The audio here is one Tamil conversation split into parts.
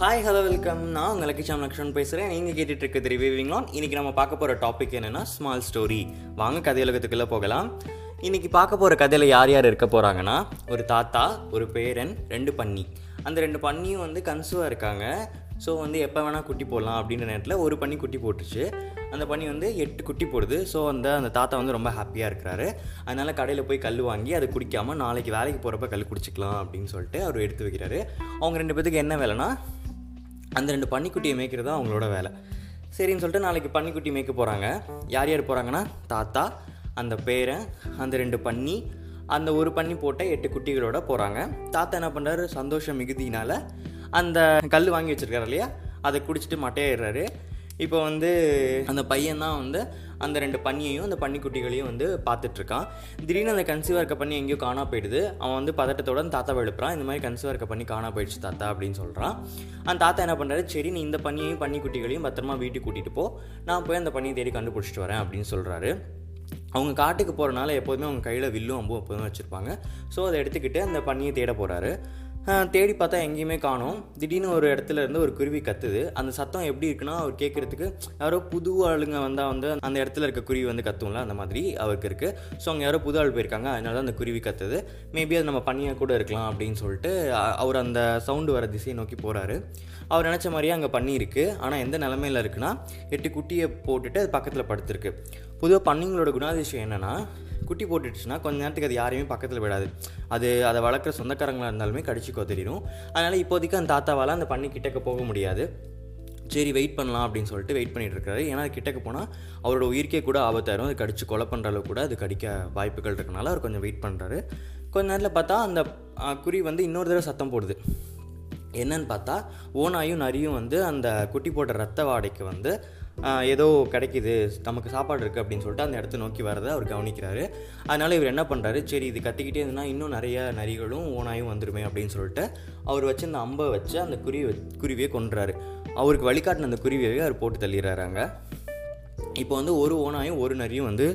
ஹாய் ஹலோ வெல்கம் நான் உங்கள் லக்கிஷாம் லக்ஷ்மண் பேசுகிறேன் நீங்கள் கேட்டுட்டு இருக்கிறது ரிவிவிங் இன்றைக்கி நம்ம பார்க்க போகிற டாபிக் என்னென்னா ஸ்மால் ஸ்டோரி வாங்க கதையுலகத்துக்குள்ளே போகலாம். இன்றைக்கி பார்க்க போகிற கதையில் யார் யார் இருக்க போகிறாங்கன்னா ஒரு தாத்தா ஒரு பேரன் ரெண்டு பன்னி. அந்த ரெண்டு பன்னியும் வந்து கன்சுவாக இருக்காங்க. ஸோ வந்து எப்போ வேணால் குட்டி போடலாம் அப்படின்ற நேரத்தில் ஒரு பன்னி குட்டி போட்டுச்சு அந்த பண்ணி வந்து எட்டு குட்டி போடுது. ஸோ அந்த அந்த தாத்தா வந்து ரொம்ப ஹாப்பியாக இருக்கிறாரு. அதனால் கடையில் போய் கல் வாங்கி அதை குடிக்காமல் நாளைக்கு வேலைக்கு போகிறப்ப கல் குடிச்சிக்கலாம் அப்படின்னு சொல்லிட்டு அவர் எடுத்து வைக்கிறாரு. அவங்க ரெண்டு பேத்துக்கு என்ன வேலைன்னா அந்த ரெண்டு பன்னிக்குட்டியை மேய்க்கிறது தான் அவங்களோட வேலை. சரின்னு சொல்லிட்டு நாளைக்கு பன்னிக்குட்டி மேய்க்க போகிறாங்க யார் யார் போகிறாங்கன்னா தாத்தா அந்த பேரன் அந்த ரெண்டு பன்னி அந்த ஒரு பன்னி போட்ட எட்டு குட்டிகளோட போகிறாங்க தாத்தா என்ன பண்ணுறாரு சந்தோஷம் மிகுதியினால் அந்த கல் வாங்கி வச்சுருக்காரு இல்லையா? அதை குடிச்சிட்டு மட்டையிடுறாரு இப்போ வந்து அந்த பையன் தான் வந்து அந்த ரெண்டு பன்னியையும் அந்த பன்னிக்குட்டிகளையும் வந்து பார்த்துட்ருக்கான். திடீர்னு அந்த கன்சீவாக இருக்க பண்ணி எங்கேயோ காணா போயிடுது. அவன் வந்து பதட்டத்தோட அந்த தாத்தாவை எழுப்புறான். இந்த மாதிரி கன்சீவாக இருக்க பண்ணி காணா போயிடுச்சு தாத்தா அப்படின்னு சொல்கிறான் அந்த தாத்தா என்ன பண்ணுறாரு சரி நீ இந்த பண்ணியையும் பன்னிக்குட்டிகளையும் பத்திரமா வீட்டுக்கு கூட்டிகிட்டு போ. நான் போய் அந்த பண்ணியை தேடி கண்டுபிடிச்சிட்டு வரேன் அப்படின்னு சொல்கிறாரு அவங்க காட்டுக்கு போகிறனால எப்போதுமே அவங்க கையில் வில்லும் அம்பும் எப்போதுமே வச்சுருப்பாங்க. ஸோ அதை எடுத்துக்கிட்டு அந்த பண்ணியை தேட போகிறாரு தேடி பார்த்தா எங்கேயுமே காணோம். திடீர்னு ஒரு இடத்துல இருந்து ஒரு குருவி கத்துது. அந்த சத்தம் எப்படி இருக்குன்னா அவர் கேட்குறதுக்கு யாரோ புது ஆளுங்க வந்தால் வந்து அந்த இடத்துல இருக்க குருவி வந்து கத்தும்ல அந்த மாதிரி அவருக்கு இருக்குது ஸோ அங்கே யாரோ புது ஆள் போயிருக்காங்க. அதனால தான் அந்த குருவி கத்துது. மேபி அது நம்ம பண்ணியாக கூட இருக்கலாம் அப்படின்னு சொல்லிட்டு அவர் அந்த சவுண்டு வர திசையை நோக்கி போகிறாரு அவர் நினச்ச மாதிரியே அங்கே பண்ணியிருக்கு. ஆனால் எந்த நிலமையில இருக்குன்னா எட்டு குட்டியை போட்டுட்டு அது பக்கத்தில் படுத்துருக்கு. பொதுவாக பன்னிங்களோட குணாதிசயம் என்னென்னா குட்டி போட்டுடுச்சுன்னா கொஞ்ச நேரத்துக்கு அது யாரையுமே பக்கத்தில் விடாது அது அதை வளர்க்குற சொந்தக்காரங்களாக இருந்தாலுமே கடிச்சு கொதறிடும் அதனால் இப்போதைக்கு அந்த தாத்தாவால் அந்த பண்ணி கிட்டக்க போக முடியாது. சரி வெயிட் பண்ணலாம் அப்படின்னு சொல்லிட்டு வெயிட் பண்ணிட்டு இருக்காரு. ஏன்னா கிட்டக்கு போனால் அவரோட உயிர்க்கே கூட ஆபத்தாயிரும் அது கடிச்சு கொலை பண்ணுற அளவுக்கு கூட அது கடிக்க வாய்ப்புகள் இருக்கனால அவர் கொஞ்சம் வெயிட் பண்ணுறாரு கொஞ்ச நேரத்தில் பார்த்தா அந்த குருவி வந்து இன்னொரு தடவை சத்தம் போடுது. என்னன்னு பார்த்தா ஓனாயும் நரியும் வந்து அந்த குட்டி போட்ட ரத்த வாடைக்கு வந்து ஏதோ கிடைக்குது நமக்கு சாப்பாடு இருக்குது அப்படின்னு சொல்லிட்டு அந்த இடத்த நோக்கி வரதை அவர் கவனிக்கிறாரு. அதனால் இவர் என்ன பண்ணுறாரு சரி இது கத்திக்கிட்டே இருந்ததுன்னா இன்னும் நிறைய நரிகளும் ஓனாயும் வந்துருமே அப்படின்னு சொல்லிட்டு அவர் வச்சு அந்த அம்பை வச்சு அந்த குருவி குருவியை கொன்றாரு அவருக்கு வழிகாட்டின அந்த குருவியவே அவர் போட்டு தள்ளிடுறாரு அங்கே. இப்போ வந்து ஒரு ஓனாயும் ஒரு நரியும் வந்து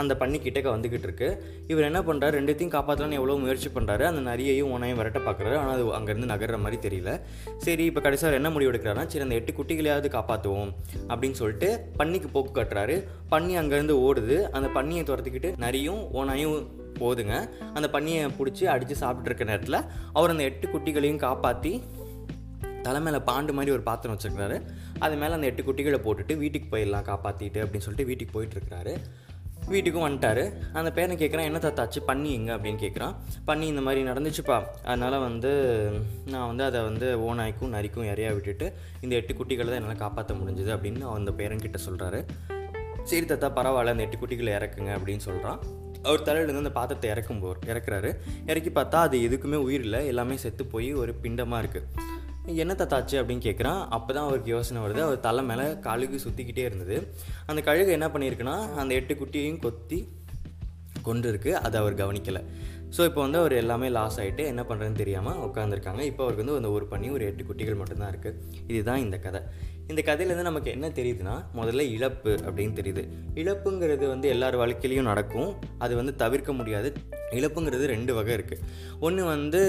அந்த பண்ணி கிட்டக்க வந்துக்கிட்டு இருக்கு. இவர் என்ன பண்ணுறாரு ரெண்டுத்தையும் காப்பாற்றலான்னு எவ்வளோ முயற்சி பண்ணுறாரு அந்த நரியையும் ஓனாயும் விரட்ட பார்க்குறாரு ஆனால் அது அங்கேருந்து நகர்ற மாதிரி தெரியல. சரி இப்போ கடைசியாக என்ன முடிவு எடுக்கிறாருன்னா சரி அந்த எட்டு குட்டிகளையாவது காப்பாற்றுவோம் அப்படின்னு சொல்லிட்டு பன்னிக்கு போக்கு கட்டுறாரு. பன்னி அங்கேருந்து ஓடுது. அந்த பன்னியை துரத்துக்கிட்டு நரியும் ஓனாயும் போதுங்க. அந்த பன்னியை பிடிச்சி அடித்து சாப்பிட்ருக்க நேரத்தில் அவர் அந்த எட்டு குட்டிகளையும் காப்பாற்றி தலை மேலே பாண்டு மாதிரி ஒரு பாத்திரம் வச்சுருக்காரு அது மேலே அந்த எட்டு குட்டிகளை போட்டுட்டு வீட்டுக்கு போயிடலாம் காப்பாற்றிட்டு அப்படின்னு சொல்லிட்டு வீட்டுக்கு போயிட்டுருக்காரு வீட்டுக்கும் வந்துட்டாரு. அந்த பேரனை கேட்குறான் என்ன தாத்தாச்சு பண்ணி எங்க? அப்படின்னு கேட்குறான் பண்ணி இந்த மாதிரி நடந்துச்சுப்பா. அதனால் வந்து நான் வந்து அதை வந்து ஓனாய்க்கும் நரிக்கும் இறையா விட்டுட்டு இந்த எட்டு குட்டிகளை தான் என்னால் காப்பாற்ற முடிஞ்சுது அப்படின்னு அந்த பேரன்கிட்ட சொல்கிறாரு சரி தாத்தா பரவாயில்ல. அந்த எட்டு குட்டிகளை இறக்குங்க அப்படின்னு சொல்கிறான் அவர் தலையிலேருந்து அந்த பாத்திரத்தை இறக்கும் போ இறக்குறாரு. இறக்கி பார்த்தா அது எதுக்குமே உயிர் இல்லை. எல்லாமே செத்து போய் ஒரு பிண்டமாக இருக்குது என்ன தாத்தாச்சு அப்படின்னு கேட்குறான் அப்போ தான் அவருக்கு யோசனை வருது. அவர் தலை மேலே கழுகு சுற்றிக்கிட்டே இருந்தது. அந்த கழுகு என்ன பண்ணியிருக்குன்னா அந்த எட்டு குட்டியையும் கொத்தி கொண்டு இருக்கு அதை அவர் கவனிக்கலை. ஸோ இப்போ வந்து அவர் எல்லாமே லாஸ் ஆகிட்டு என்ன பண்ணுறதுன்னு தெரியாமல் உட்காந்துருக்காங்க இப்போ அவருக்கு வந்து அந்த ஒரு பண்ணி ஒரு எட்டு குட்டிகள் மட்டும்தான் இருக்குது இதுதான் இந்த கதை. இந்த கதையிலேருந்து நமக்கு என்ன தெரியுதுன்னா முதல்ல இழப்பு அப்படின்னு தெரியுது. இழப்புங்கிறது வந்து எல்லார் வாழ்க்கையிலையும் நடக்கும். அது வந்து தவிர்க்க முடியாது. இழப்புங்கிறது ரெண்டு வகை இருக்குது ஒன்று வந்து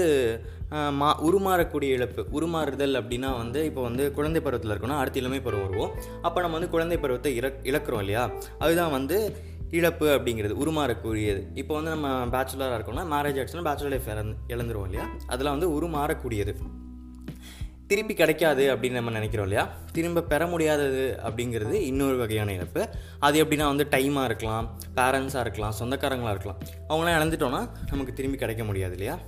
மா உருமாறக்கூடிய இழப்பு. உருமாறுதல் அப்படின்னா வந்து இப்போ வந்து குழந்தை பருவத்தில் இருக்கணும் அடுத்த இளமை பருவம் வருவோம். அப்போ நம்ம வந்து குழந்தை பருவத்தை இறக் இழக்கிறோம் இல்லையா? அதுதான் வந்து இழப்பு அப்படிங்கிறது உருமாறக்கூடியது. இப்போ வந்து நம்ம பேச்சுலராக இருக்கோம்னா மேரேஜ் ஆச்சுன்னா பேச்சுலர் லைஃப் இழந்து இழந்துருவோம் இல்லையா? அதெல்லாம் வந்து உருமாறக்கூடியது. திருப்பி கிடைக்காது அப்படின்னு நம்ம நினைக்கிறோம் இல்லையா? திரும்ப பெற முடியாதது அப்படிங்கிறது இன்னொரு வகையான இழப்பு. அது எப்படின்னா வந்து டைமாக இருக்கலாம் பேரண்ட்ஸாக இருக்கலாம் சொந்தக்காரங்களாக இருக்கலாம். அவங்களாம் இழந்துட்டோன்னா நமக்கு திரும்பி கிடைக்க முடியாது இல்லையா?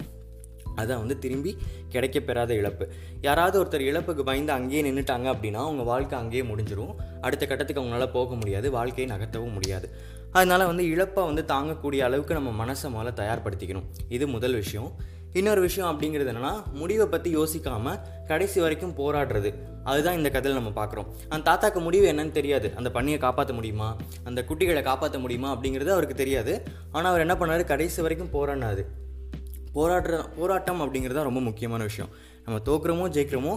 அதான் வந்து திரும்பி கிடைக்க பெறாத இழப்பு. யாராவது ஒருத்தர் இழப்புக்கு பயந்து அங்கேயே நின்றுட்டாங்க அப்படின்னா அவங்க வாழ்க்கை அங்கேயே முடிஞ்சிடும் அடுத்த கட்டத்துக்கு அவங்களால போக முடியாது வாழ்க்கையை நகர்த்தவும் முடியாது. அதனால வந்து இழப்பை வந்து தாங்கக்கூடிய அளவுக்கு நம்ம மனசை முதல்ல தயார்படுத்திக்கணும். இது முதல் விஷயம். இன்னொரு விஷயம் அப்படிங்கிறது என்னென்னா முடிவை பற்றி யோசிக்காமல் கடைசி வரைக்கும் போராடுறது. அதுதான் இந்த கதையில் நம்ம பார்க்குறோம் அந்த தாத்தாக்கு முடிவு என்னன்னு தெரியாது. அந்த பண்ணியை காப்பாற்ற முடியுமா? அந்த குட்டிகளை காப்பாற்ற முடியுமா? அப்படிங்கிறது அவருக்கு தெரியாது. ஆனால் அவர் என்ன பண்ணாரு? கடைசி வரைக்கும் போராடினாரு. போராடுற போராட்டம் அப்படிங்கிறது தான் ரொம்ப முக்கியமான விஷயம். நம்ம தோக்குறோமோ ஜெயிக்கிறோமோ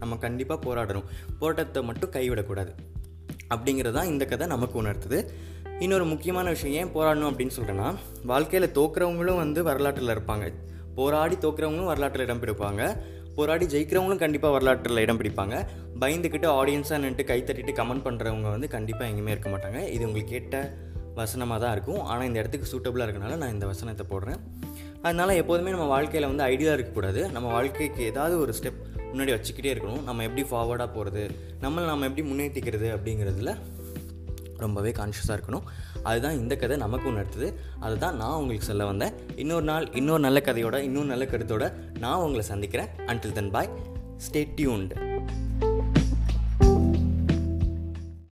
நம்ம கண்டிப்பாக போராடணும் போராட்டத்தை மட்டும் கைவிடக்கூடாது. அப்படிங்கிறது தான் இந்த கதை நமக்கு உணர்த்துது. இன்னொரு முக்கியமான விஷயம் ஏன் போராடணும் அப்படின்னு சொல்கிறேன்னா வாழ்க்கையில் தோக்குறவங்களும் வந்து வரலாற்றில் இருப்பாங்க. போராடி தோக்குறவங்களும் வரலாற்றில் இடம் பிடிப்பாங்க. போராடி ஜெயிக்கிறவங்களும் கண்டிப்பாக வரலாற்றில் இடம் பிடிப்பாங்க. பயந்துக்கிட்டு ஆடியன்ஸாக நின்றுட்டு கை தட்டிட்டு கமெண்ட் பண்ணுறவங்க வந்து கண்டிப்பாக எங்கேயுமே இருக்க மாட்டாங்க. இது உங்களுக்கு கேட்ட வசனமாக தான் இருக்கும். ஆனால் இந்த இடத்துக்கு சூட்டபுளாக இருக்கனால நான் இந்த வசனத்தை போடுறேன். அதனால் எப்போதுமே நம்ம வாழ்க்கையில் வந்து ஐடியா இருக்கக்கூடாது. நம்ம வாழ்க்கைக்கு ஏதாவது ஒரு ஸ்டெப் முன்னாடி வச்சுக்கிட்டே இருக்கணும். நம்ம எப்படி ஃபார்வர்டாக போகிறது நம்மளை நம்ம எப்படி முன்னேற்றிக்கிறது அப்படிங்கிறதுல ரொம்பவே கான்ஷியஸாக இருக்கணும். அதுதான் இந்த கதை நமக்கு உணர்த்துது. அதுதான் நான் உங்களுக்கு சொல்ல வந்தேன். இன்னொரு நாள் இன்னொரு நல்ல கதையோட இன்னொரு நல்ல கருத்தோட நான் உங்களை சந்திக்கிறேன். Until then bye stay tuned